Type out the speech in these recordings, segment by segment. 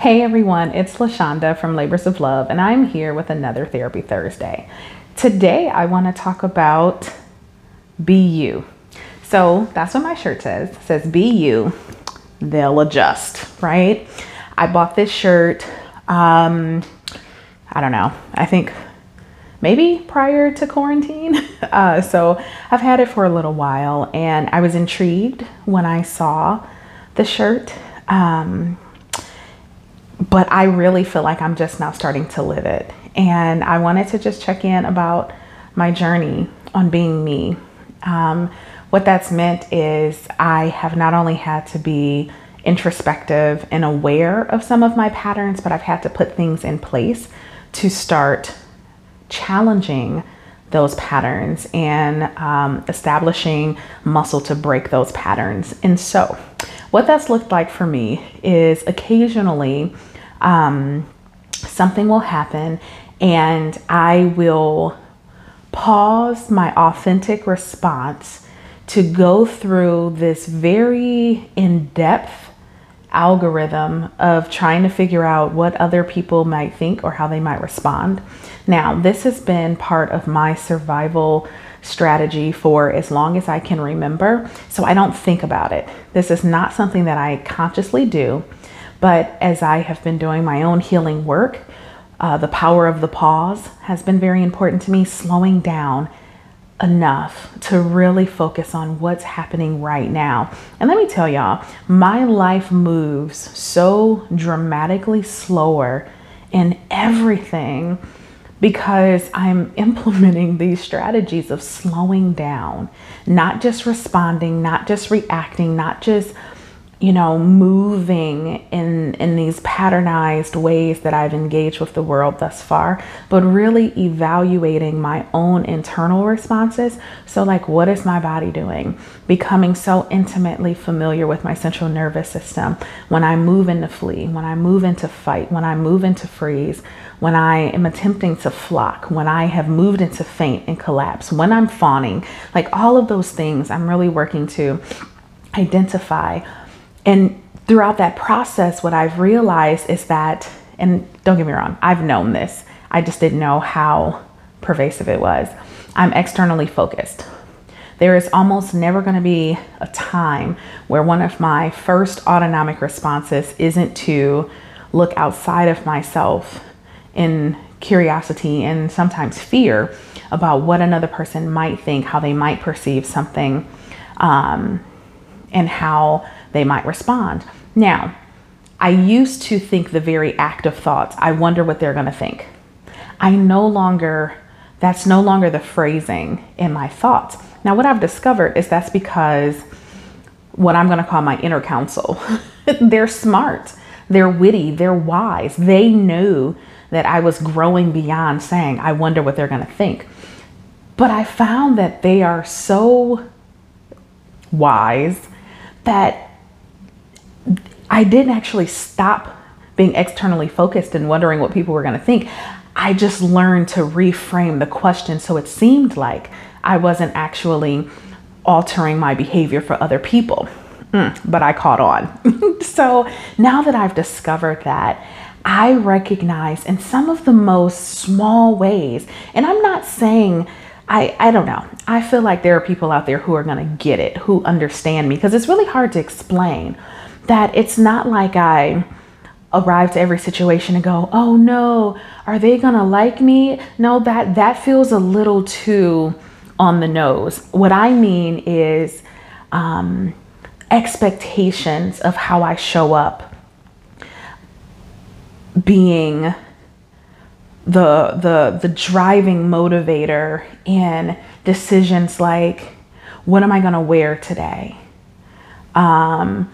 Hey everyone, it's La Shanda from Labors of Love, and I'm here with another Therapy Thursday. Today I want to talk about be you. So that's what my shirt says. It says be you, they'll adjust, right? I bought this shirt, um, I don't know, I think maybe prior to quarantine. Uh, so I've had it for a little while, and I was intrigued when I saw the shirt. Um, but I really feel like I'm just now starting to live it. And I wanted to just check in about my journey on being me. Um, what that's meant is I have not only had to be introspective and aware of some of my patterns, but I've had to put things in place to start challenging those patterns and um, establishing muscle to break those patterns. And so, what that's looked like for me is occasionally um, something will happen and I will pause my authentic response to go through this very in depth algorithm of trying to figure out what other people might think or how they might respond. Now, this has been part of my survival strategy for as long as I can remember, so I don't think about it. This is not something that I consciously do. But as I have been doing my own healing work, uh, the power of the pause has been very important to me, slowing down enough to really focus on what's happening right now. And let me tell y'all, my life moves so dramatically slower in everything because I'm implementing these strategies of slowing down, not just responding, not just reacting, not just you know, moving in in these patternized ways that I've engaged with the world thus far, but really evaluating my own internal responses. So like what is my body doing? Becoming so intimately familiar with my central nervous system when I move into flee, when I move into fight, when I move into freeze, when I am attempting to flock, when I have moved into faint and collapse, when I'm fawning, like all of those things I'm really working to identify and throughout that process, what I've realized is that, and don't get me wrong, I've known this, I just didn't know how pervasive it was. I'm externally focused. There is almost never going to be a time where one of my first autonomic responses isn't to look outside of myself in curiosity and sometimes fear about what another person might think, how they might perceive something, um, and how they might respond. Now, I used to think the very act of thoughts, I wonder what they're going to think. I no longer, that's no longer the phrasing in my thoughts. Now, what I've discovered is that's because what I'm going to call my inner counsel, they're smart, they're witty, they're wise. They knew that I was growing beyond saying, I wonder what they're going to think. But I found that they are so wise that I didn't actually stop being externally focused and wondering what people were going to think. I just learned to reframe the question so it seemed like I wasn't actually altering my behavior for other people. Mm, but I caught on. so now that I've discovered that, I recognize in some of the most small ways, and I'm not saying I, I don't know. I feel like there are people out there who are going to get it, who understand me, because it's really hard to explain that it's not like I arrive to every situation and go, oh no, are they going to like me? No, that, that feels a little too on the nose. What I mean is um, expectations of how I show up being the the the driving motivator in decisions like what am I going to wear today? Um,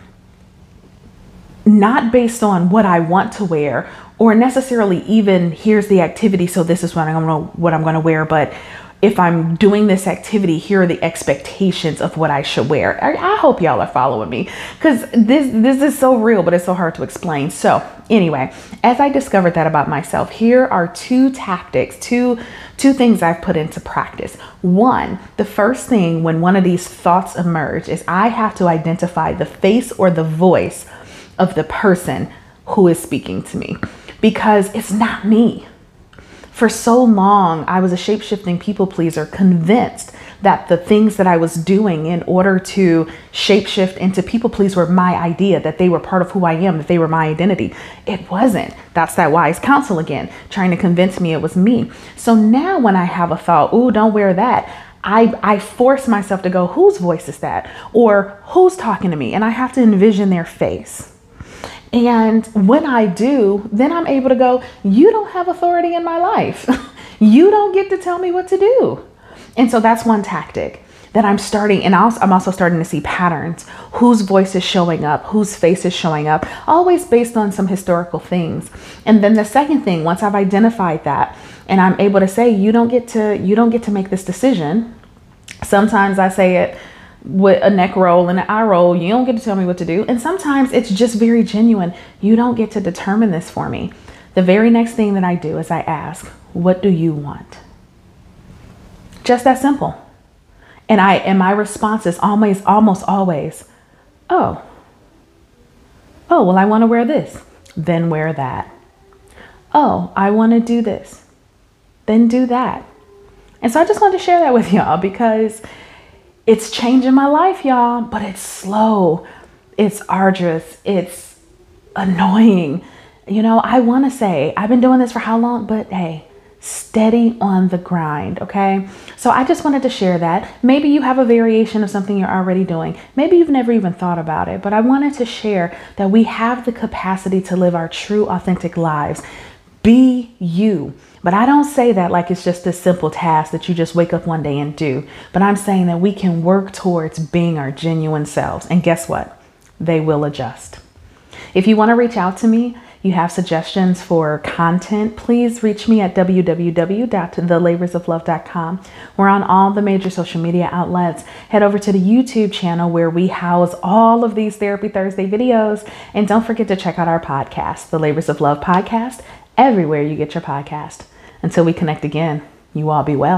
not based on what I want to wear or necessarily even here's the activity so this is what I'm to what I'm going to wear but if I'm doing this activity, here are the expectations of what I should wear. I, I hope y'all are following me because this this is so real, but it's so hard to explain. So anyway, as I discovered that about myself, here are two tactics, two two things I've put into practice. One, the first thing when one of these thoughts emerge is I have to identify the face or the voice of the person who is speaking to me because it's not me. For so long, I was a shape shifting people pleaser, convinced that the things that I was doing in order to shapeshift into people please were my idea, that they were part of who I am, that they were my identity. It wasn't. That's that wise counsel again, trying to convince me it was me. So now when I have a thought, ooh, don't wear that, I, I force myself to go, whose voice is that? Or who's talking to me? And I have to envision their face. And when I do, then I'm able to go, you don't have authority in my life. you don't get to tell me what to do. And so that's one tactic that I'm starting, and I'm also starting to see patterns. Whose voice is showing up, whose face is showing up, always based on some historical things. And then the second thing, once I've identified that, and I'm able to say, you don't get to, you don't get to make this decision. Sometimes I say it with a neck roll and an eye roll. You don't get to tell me what to do. And sometimes it's just very genuine. You don't get to determine this for me. The very next thing that I do is I ask, what do you want? Just that simple. And I and my response is always almost always, "Oh. Oh, well I want to wear this." Then wear that. "Oh, I want to do this." Then do that. And so I just wanted to share that with y'all because it's changing my life, y'all, but it's slow. It's arduous. It's annoying. You know, I want to say I've been doing this for how long, but hey, steady on the grind, okay? So I just wanted to share that. Maybe you have a variation of something you're already doing. Maybe you've never even thought about it, but I wanted to share that we have the capacity to live our true, authentic lives. Be you. But I don't say that like it's just a simple task that you just wake up one day and do. But I'm saying that we can work towards being our genuine selves. And guess what? They will adjust. If you want to reach out to me, you have suggestions for content, please reach me at www.thelaborsoflove.com. We're on all the major social media outlets. Head over to the YouTube channel where we house all of these Therapy Thursday videos. And don't forget to check out our podcast, the Labors of Love podcast, everywhere you get your podcast. Until we connect again, you all be well.